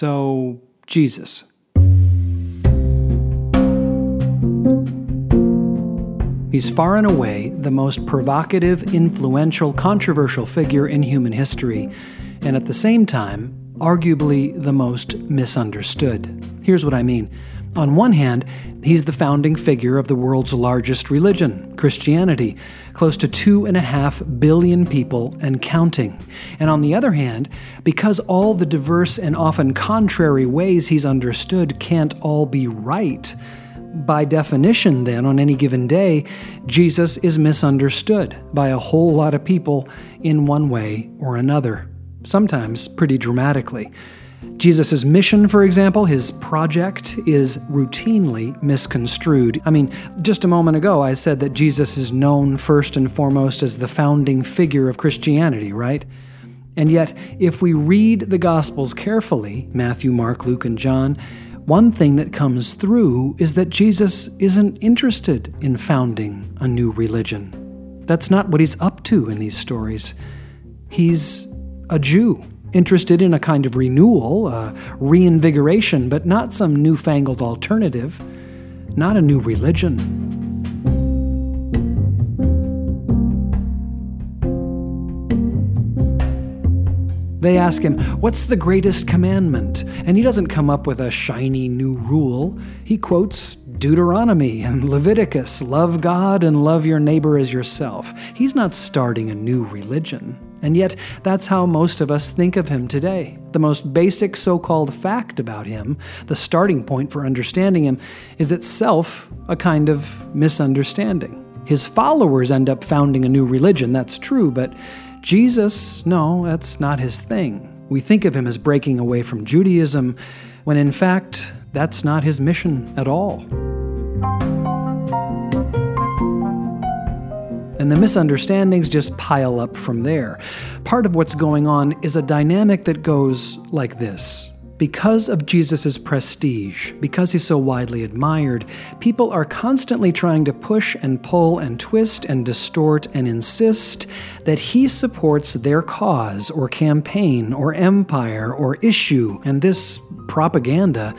So, Jesus. He's far and away the most provocative, influential, controversial figure in human history, and at the same time, arguably the most misunderstood. Here's what I mean. On one hand, he's the founding figure of the world's largest religion, Christianity, close to two and a half billion people and counting. And on the other hand, because all the diverse and often contrary ways he's understood can't all be right, by definition, then, on any given day, Jesus is misunderstood by a whole lot of people in one way or another, sometimes pretty dramatically. Jesus' mission, for example, his project, is routinely misconstrued. I mean, just a moment ago, I said that Jesus is known first and foremost as the founding figure of Christianity, right? And yet, if we read the Gospels carefully Matthew, Mark, Luke, and John one thing that comes through is that Jesus isn't interested in founding a new religion. That's not what he's up to in these stories. He's a Jew, interested in a kind of renewal, a reinvigoration, but not some newfangled alternative, not a new religion. They ask him, What's the greatest commandment? And he doesn't come up with a shiny new rule. He quotes Deuteronomy and Leviticus love God and love your neighbor as yourself. He's not starting a new religion. And yet, that's how most of us think of him today. The most basic so called fact about him, the starting point for understanding him, is itself a kind of misunderstanding. His followers end up founding a new religion, that's true, but Jesus, no, that's not his thing. We think of him as breaking away from Judaism, when in fact, that's not his mission at all. And the misunderstandings just pile up from there. Part of what's going on is a dynamic that goes like this because of Jesus' prestige, because he's so widely admired, people are constantly trying to push and pull and twist and distort and insist that he supports their cause or campaign or empire or issue. And this propaganda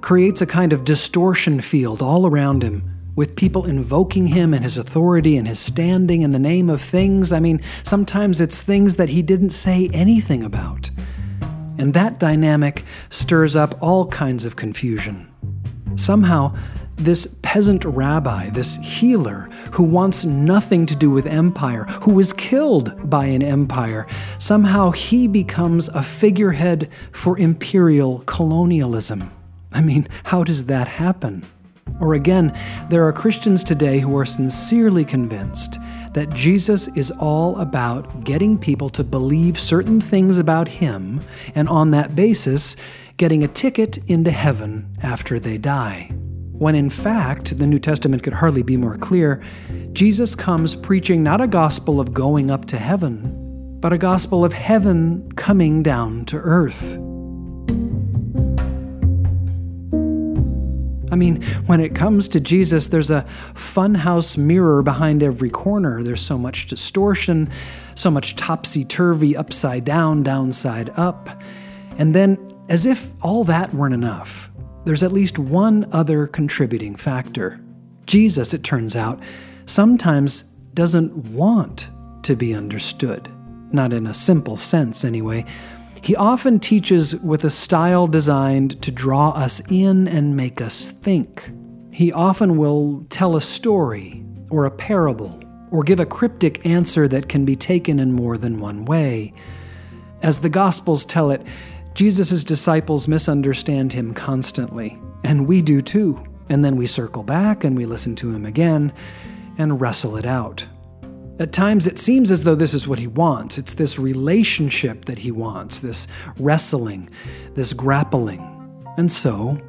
creates a kind of distortion field all around him with people invoking him and his authority and his standing in the name of things. I mean, sometimes it's things that he didn't say anything about. And that dynamic stirs up all kinds of confusion. Somehow, this peasant rabbi, this healer who wants nothing to do with empire, who was killed by an empire, somehow he becomes a figurehead for imperial colonialism. I mean, how does that happen? Or again, there are Christians today who are sincerely convinced that Jesus is all about getting people to believe certain things about Him, and on that basis, getting a ticket into heaven after they die. When in fact, the New Testament could hardly be more clear, Jesus comes preaching not a gospel of going up to heaven, but a gospel of heaven coming down to earth. I mean, when it comes to Jesus, there's a funhouse mirror behind every corner. There's so much distortion, so much topsy turvy, upside down, downside up. And then, as if all that weren't enough, there's at least one other contributing factor. Jesus, it turns out, sometimes doesn't want to be understood. Not in a simple sense, anyway. He often teaches with a style designed to draw us in and make us think. He often will tell a story or a parable or give a cryptic answer that can be taken in more than one way. As the Gospels tell it, Jesus' disciples misunderstand him constantly, and we do too. And then we circle back and we listen to him again and wrestle it out. At times, it seems as though this is what he wants. It's this relationship that he wants, this wrestling, this grappling. And so,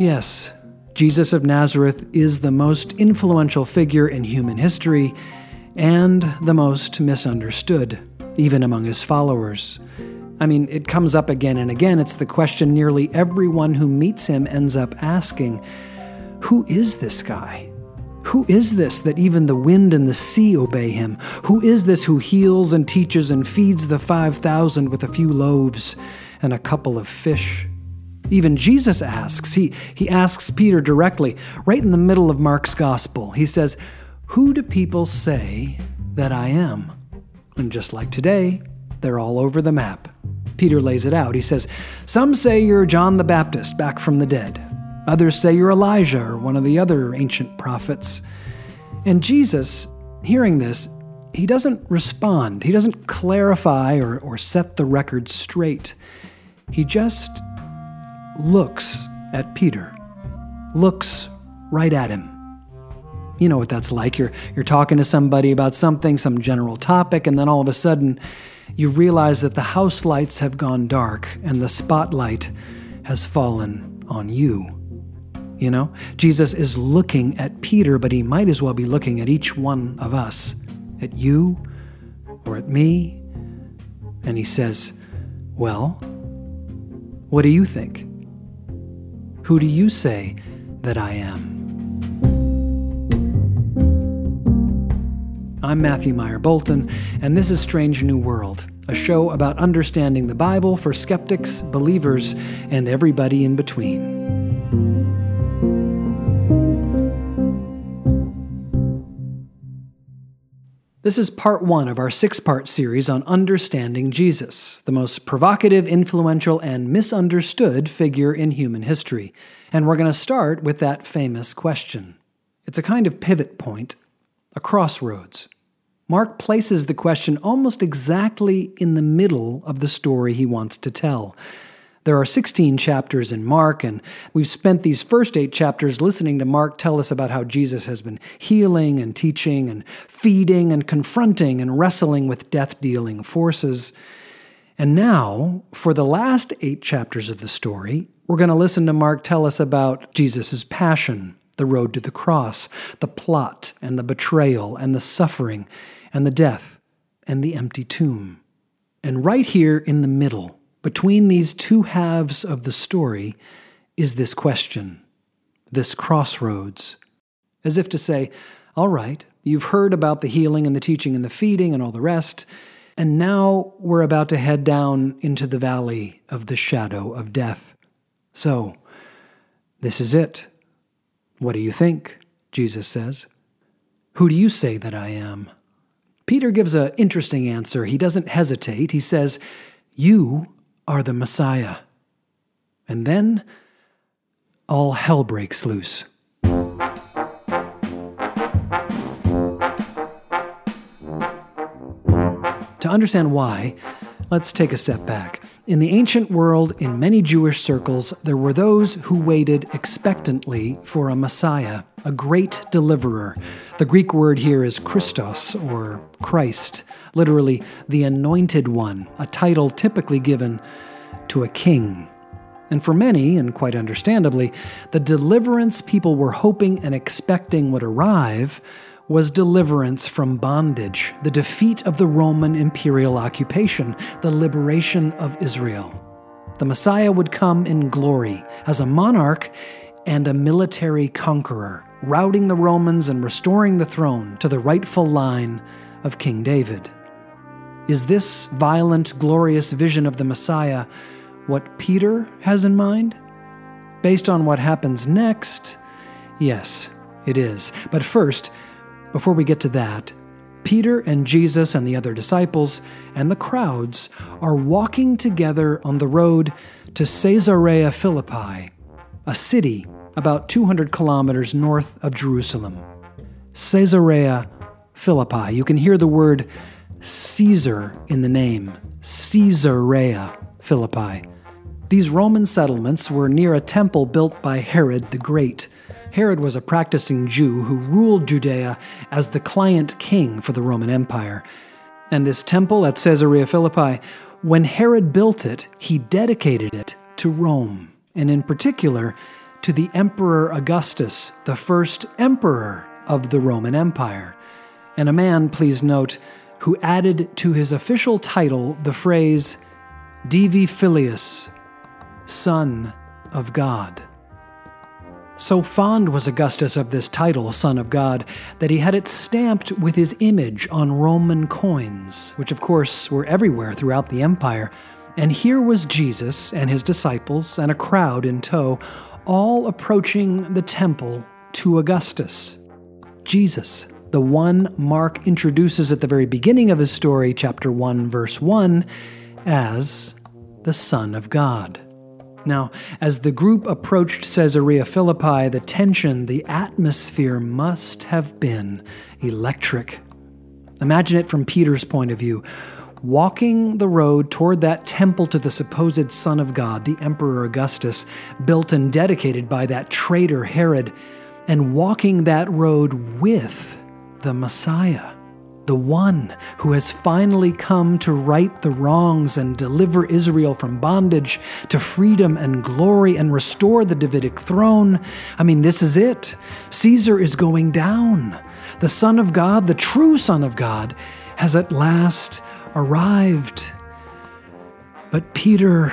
yes, Jesus of Nazareth is the most influential figure in human history and the most misunderstood, even among his followers. I mean, it comes up again and again. It's the question nearly everyone who meets him ends up asking Who is this guy? Who is this that even the wind and the sea obey him? Who is this who heals and teaches and feeds the 5,000 with a few loaves? and a couple of fish. Even Jesus asks. He, he asks Peter directly, right in the middle of Mark's gospel. He says, Who do people say that I am? And just like today, they're all over the map. Peter lays it out. He says, Some say you're John the Baptist back from the dead. Others say you're Elijah or one of the other ancient prophets. And Jesus, hearing this, he doesn't respond. He doesn't clarify or, or set the record straight. He just looks at Peter, looks right at him. You know what that's like. You're, you're talking to somebody about something, some general topic, and then all of a sudden you realize that the house lights have gone dark and the spotlight has fallen on you. You know, Jesus is looking at Peter, but he might as well be looking at each one of us, at you or at me. And he says, Well, what do you think? Who do you say that I am? I'm Matthew Myers Boulton, and this is Strange New World, a show about understanding the Bible for skeptics, believers, and everybody in between. This is part one of our six part series on understanding Jesus, the most provocative, influential, and misunderstood figure in human history. And we're going to start with that famous question. It's a kind of pivot point, a crossroads. Mark places the question almost exactly in the middle of the story he wants to tell. There are 16 chapters in Mark, and we've spent these first eight chapters listening to Mark tell us about how Jesus has been healing and teaching and feeding and confronting and wrestling with death dealing forces. And now, for the last eight chapters of the story, we're going to listen to Mark tell us about Jesus' passion, the road to the cross, the plot and the betrayal and the suffering and the death and the empty tomb. And right here in the middle, between these two halves of the story is this question, this crossroads. As if to say, all right, you've heard about the healing and the teaching and the feeding and all the rest, and now we're about to head down into the valley of the shadow of death. So, this is it. What do you think? Jesus says. Who do you say that I am? Peter gives an interesting answer. He doesn't hesitate. He says, You are the Messiah. And then all hell breaks loose. To understand why, let's take a step back. In the ancient world, in many Jewish circles, there were those who waited expectantly for a Messiah, a great deliverer. The Greek word here is Christos, or Christ, literally the anointed one, a title typically given to a king. And for many, and quite understandably, the deliverance people were hoping and expecting would arrive was deliverance from bondage, the defeat of the Roman imperial occupation, the liberation of Israel. The Messiah would come in glory as a monarch and a military conqueror, routing the Romans and restoring the throne to the rightful line of King David. Is this violent, glorious vision of the Messiah what Peter has in mind? Based on what happens next, yes, it is. But first, before we get to that, Peter and Jesus and the other disciples and the crowds are walking together on the road to Caesarea Philippi, a city about 200 kilometers north of Jerusalem. Caesarea Philippi. You can hear the word Caesar in the name, Caesarea Philippi. These Roman settlements were near a temple built by Herod the Great. Herod was a practicing Jew who ruled Judea as the client king for the Roman Empire. And this temple at Caesarea Philippi, when Herod built it, he dedicated it to Rome, and in particular to the Emperor Augustus, the first emperor of the Roman Empire. And a man, please note, who added to his official title the phrase Divi Filius, Son of God. So fond was Augustus of this title, Son of God, that he had it stamped with his image on Roman coins, which of course were everywhere throughout the empire. And here was Jesus and his disciples and a crowd in tow, all approaching the temple to Augustus. Jesus, the one Mark introduces at the very beginning of his story, chapter 1, verse 1, as the Son of God. Now, as the group approached Caesarea Philippi, the tension, the atmosphere must have been electric. Imagine it from Peter's point of view. Walking the road toward that temple to the supposed Son of God, the Emperor Augustus, built and dedicated by that traitor Herod, and walking that road with the Messiah the one who has finally come to right the wrongs and deliver Israel from bondage to freedom and glory and restore the Davidic throne. I mean, this is it. Caesar is going down. The Son of God, the true Son of God, has at last arrived. But Peter,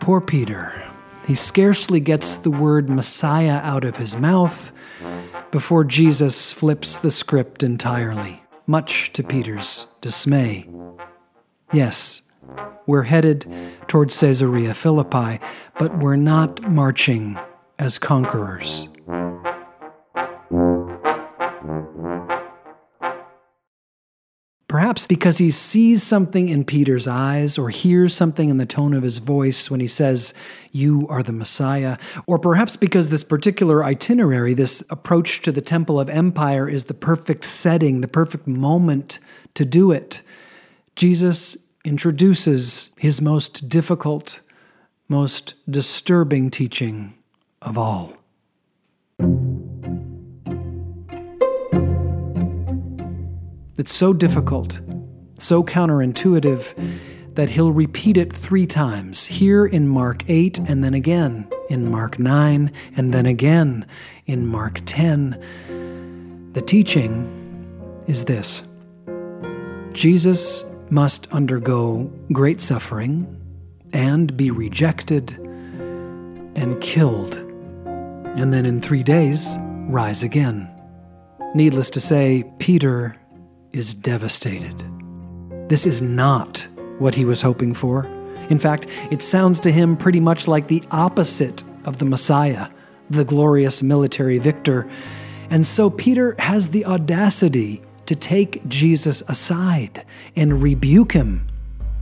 poor Peter, he scarcely gets the word Messiah out of his mouth before Jesus flips the script entirely much to Peter's dismay. Yes, we're headed towards Caesarea Philippi, but we're not marching as conquerors. Perhaps because he sees something in Peter's eyes or hears something in the tone of his voice when he says, You are the Messiah. Or perhaps because this particular itinerary, this approach to the Temple of Empire, is the perfect setting, the perfect moment to do it. Jesus introduces his most difficult, most disturbing teaching of all. It's so difficult, so counterintuitive, that he'll repeat it three times here in Mark 8, and then again in Mark 9, and then again in Mark 10. The teaching is this Jesus must undergo great suffering and be rejected and killed, and then in three days rise again. Needless to say, Peter is devastated. This is not what he was hoping for. In fact, it sounds to him pretty much like the opposite of the Messiah, the glorious military victor. And so Peter has the audacity to take Jesus aside and rebuke him.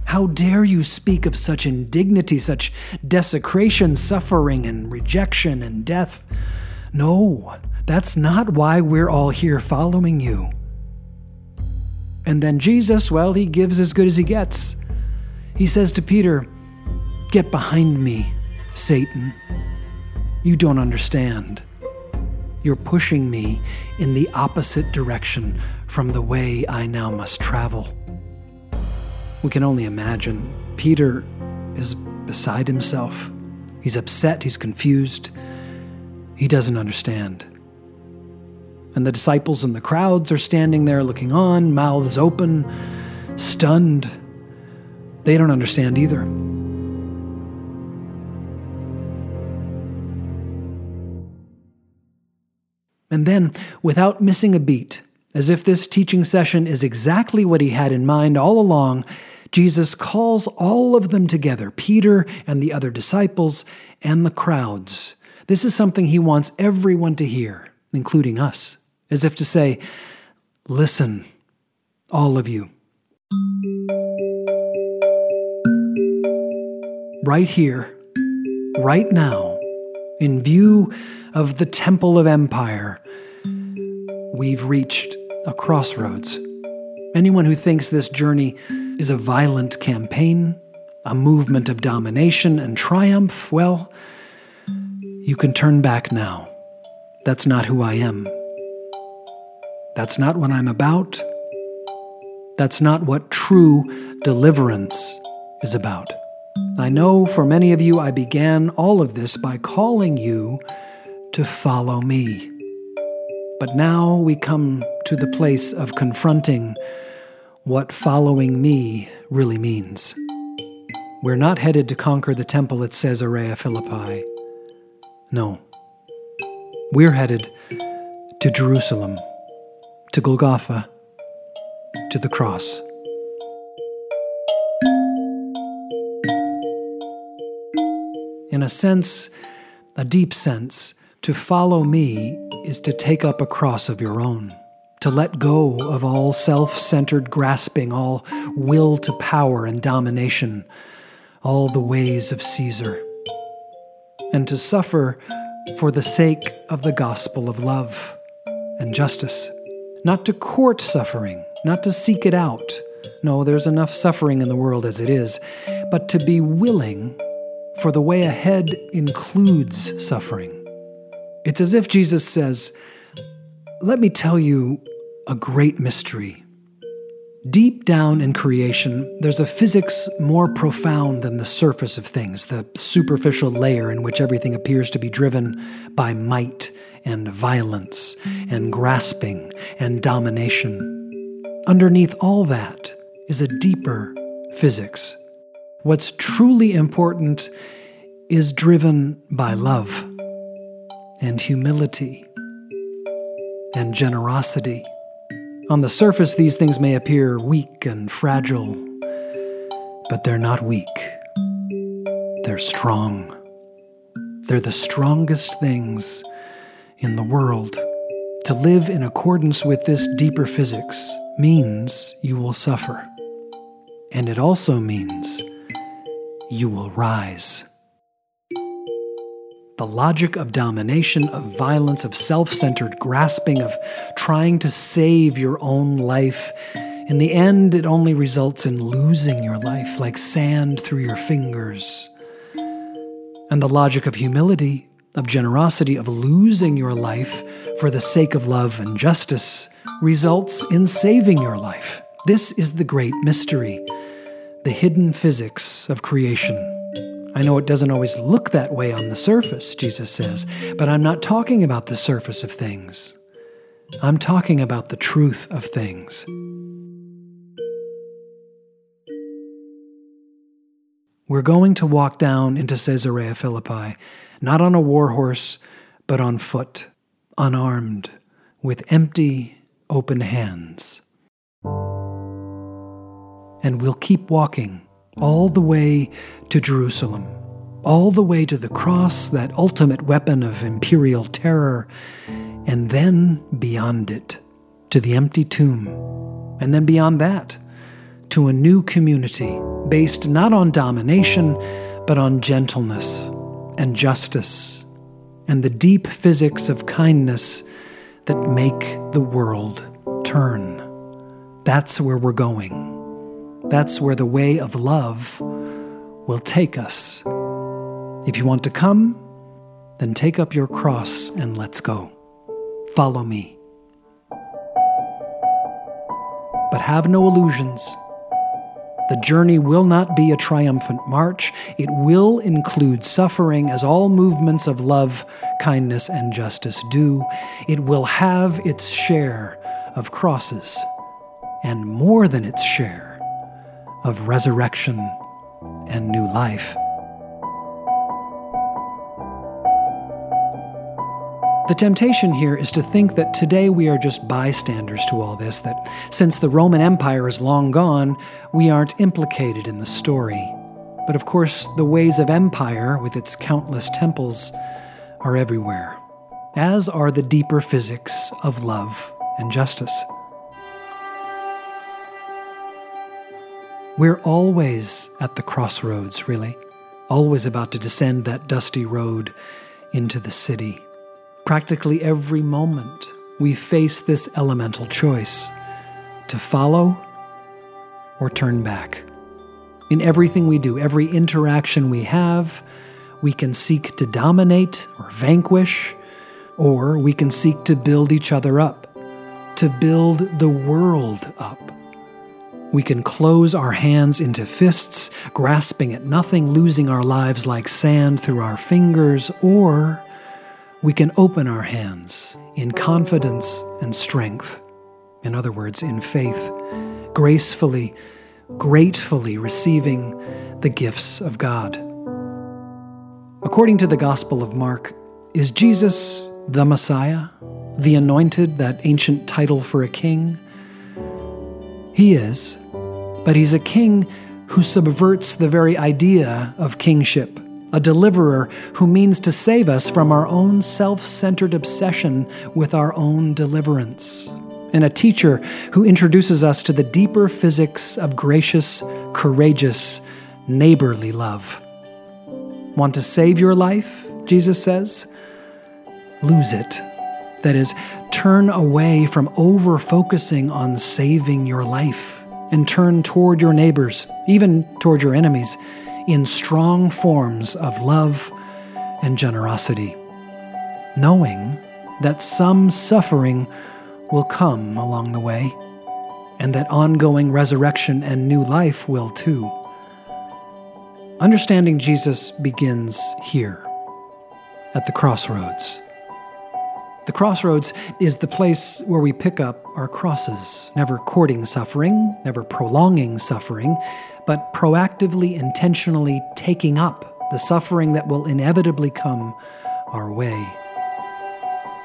How dare you speak of such indignity, such desecration, suffering, and rejection and death? No, that's not why we're all here following you. And then Jesus, well, he gives as good as he gets. He says to Peter, Get behind me, Satan. You don't understand. You're pushing me in the opposite direction from the way I now must travel. We can only imagine. Peter is beside himself. He's upset, he's confused, he doesn't understand. And the disciples and the crowds are standing there looking on, mouths open, stunned. They don't understand either. And then, without missing a beat, as if this teaching session is exactly what he had in mind all along, Jesus calls all of them together Peter and the other disciples and the crowds. This is something he wants everyone to hear, including us as if to say, Listen, all of you. Right here, right now, in view of the Temple of Empire, we've reached a crossroads. Anyone who thinks this journey is a violent campaign, a movement of domination and triumph, well, you can turn back now. That's not who I am. That's not what I'm about. That's not what true deliverance is about. I know for many of you, I began all of this by calling you to follow me. But now we come to the place of confronting what following me really means. We're not headed to conquer the temple at Caesarea Philippi. No. We're headed to Jerusalem to Golgotha, to the cross. In a sense, a deep sense, to follow me is to take up a cross of your own, to let go of all self centered grasping, all will to power and domination, all the ways of Caesar, and to suffer for the sake of the gospel of love and justice, not to court suffering, not to seek it out. No, there's enough suffering in the world as it is, but to be willing, for the way ahead includes suffering it's as if Jesus says, Let me tell you a great mystery. Deep down in creation, there's a physics more profound than the surface of things, the superficial layer in which everything appears to be driven by might and violence and grasping and domination. Underneath all that is a deeper physics. What's truly important is driven by love and humility and generosity. On the surface, these things may appear weak and fragile, but they're not weak. They're strong. They're the strongest things in the world. To live in accordance with this deeper physics means you will suffer. And it also means you will rise the logic of domination, of violence, of self centered grasping, of trying to save your own life. In the end, it only results in losing your life like sand through your fingers. And the logic of humility, of generosity, of losing your life for the sake of love and justice results in saving your life. This is the great mystery, the hidden physics of creation. I know it doesn't always look that way on the surface, Jesus says, but I'm not talking about the surface of things. I'm talking about the truth of things. We're going to walk down into Caesarea Philippi, not on a war horse, but on foot, unarmed, with empty, open hands. And we'll keep walking all the way to Jerusalem, all the way to the cross, that ultimate weapon of imperial terror, and then beyond it to the empty tomb, and then beyond that to a new community based not on domination, but on gentleness and justice and the deep physics of kindness that make the world turn. That's where we're going. That's where the way of love will take us. If you want to come, then take up your cross and let's go. Follow me. But have no illusions. The journey will not be a triumphant march. It will include suffering, as all movements of love, kindness, and justice do. It will have its share of crosses, and more than its share of resurrection and new life. The temptation here is to think that today we are just bystanders to all this, that since the Roman Empire is long gone, we aren't implicated in the story. But of course, the ways of empire, with its countless temples, are everywhere, as are the deeper physics of love and justice. We're always at the crossroads, really, always about to descend that dusty road into the city. Practically every moment, we face this elemental choice to follow or turn back. In everything we do, every interaction we have, we can seek to dominate or vanquish, or we can seek to build each other up, to build the world up. We can close our hands into fists, grasping at nothing, losing our lives like sand through our fingers, or we can open our hands in confidence and strength. In other words, in faith, gracefully, gratefully receiving the gifts of God. According to the Gospel of Mark, is Jesus the Messiah, the anointed, that ancient title for a king? He is, but he's a king who subverts the very idea of kingship a deliverer who means to save us from our own self centered obsession with our own deliverance, and a teacher who introduces us to the deeper physics of gracious, courageous, neighborly love. Want to save your life? Jesus says. Lose it. That is, turn away from over focusing on saving your life and turn toward your neighbors, even toward your enemies in strong forms of love and generosity, knowing that some suffering will come along the way, and that ongoing resurrection and new life will too. Understanding Jesus begins here, at the crossroads. The crossroads is the place where we pick up our crosses, never courting suffering, never prolonging suffering, but proactively, intentionally taking up the suffering that will inevitably come our way.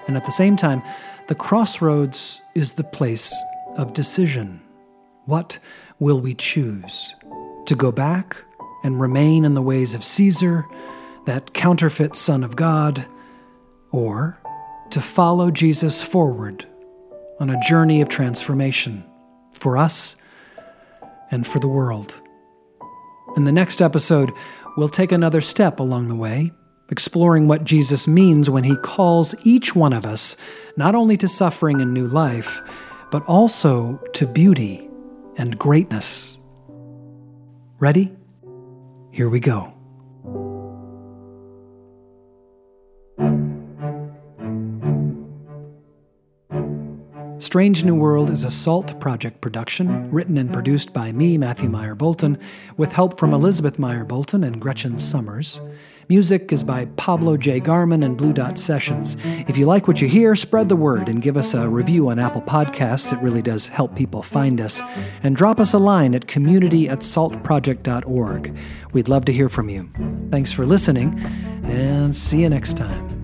And at the same time, the crossroads is the place of decision. What will we choose? To go back and remain in the ways of Caesar, that counterfeit Son of God, or to follow Jesus forward on a journey of transformation for us and for the world. In the next episode, we'll take another step along the way, exploring what Jesus means when he calls each one of us not only to suffering and new life, but also to beauty and greatness. Ready? Here we go. Strange New World is a SALT project production, written and produced by me, Matthew Myers Boulton, with help from Elizabeth Myers Boulton and Gretchen Summers. Music is by Pablo J. Garman and Blue Dot Sessions. If you like what you hear, spread the word and give us a review on Apple Podcasts. It really does help people find us. And drop us a line at community at saltproject.org. We'd love to hear from you. Thanks for listening, and see you next time.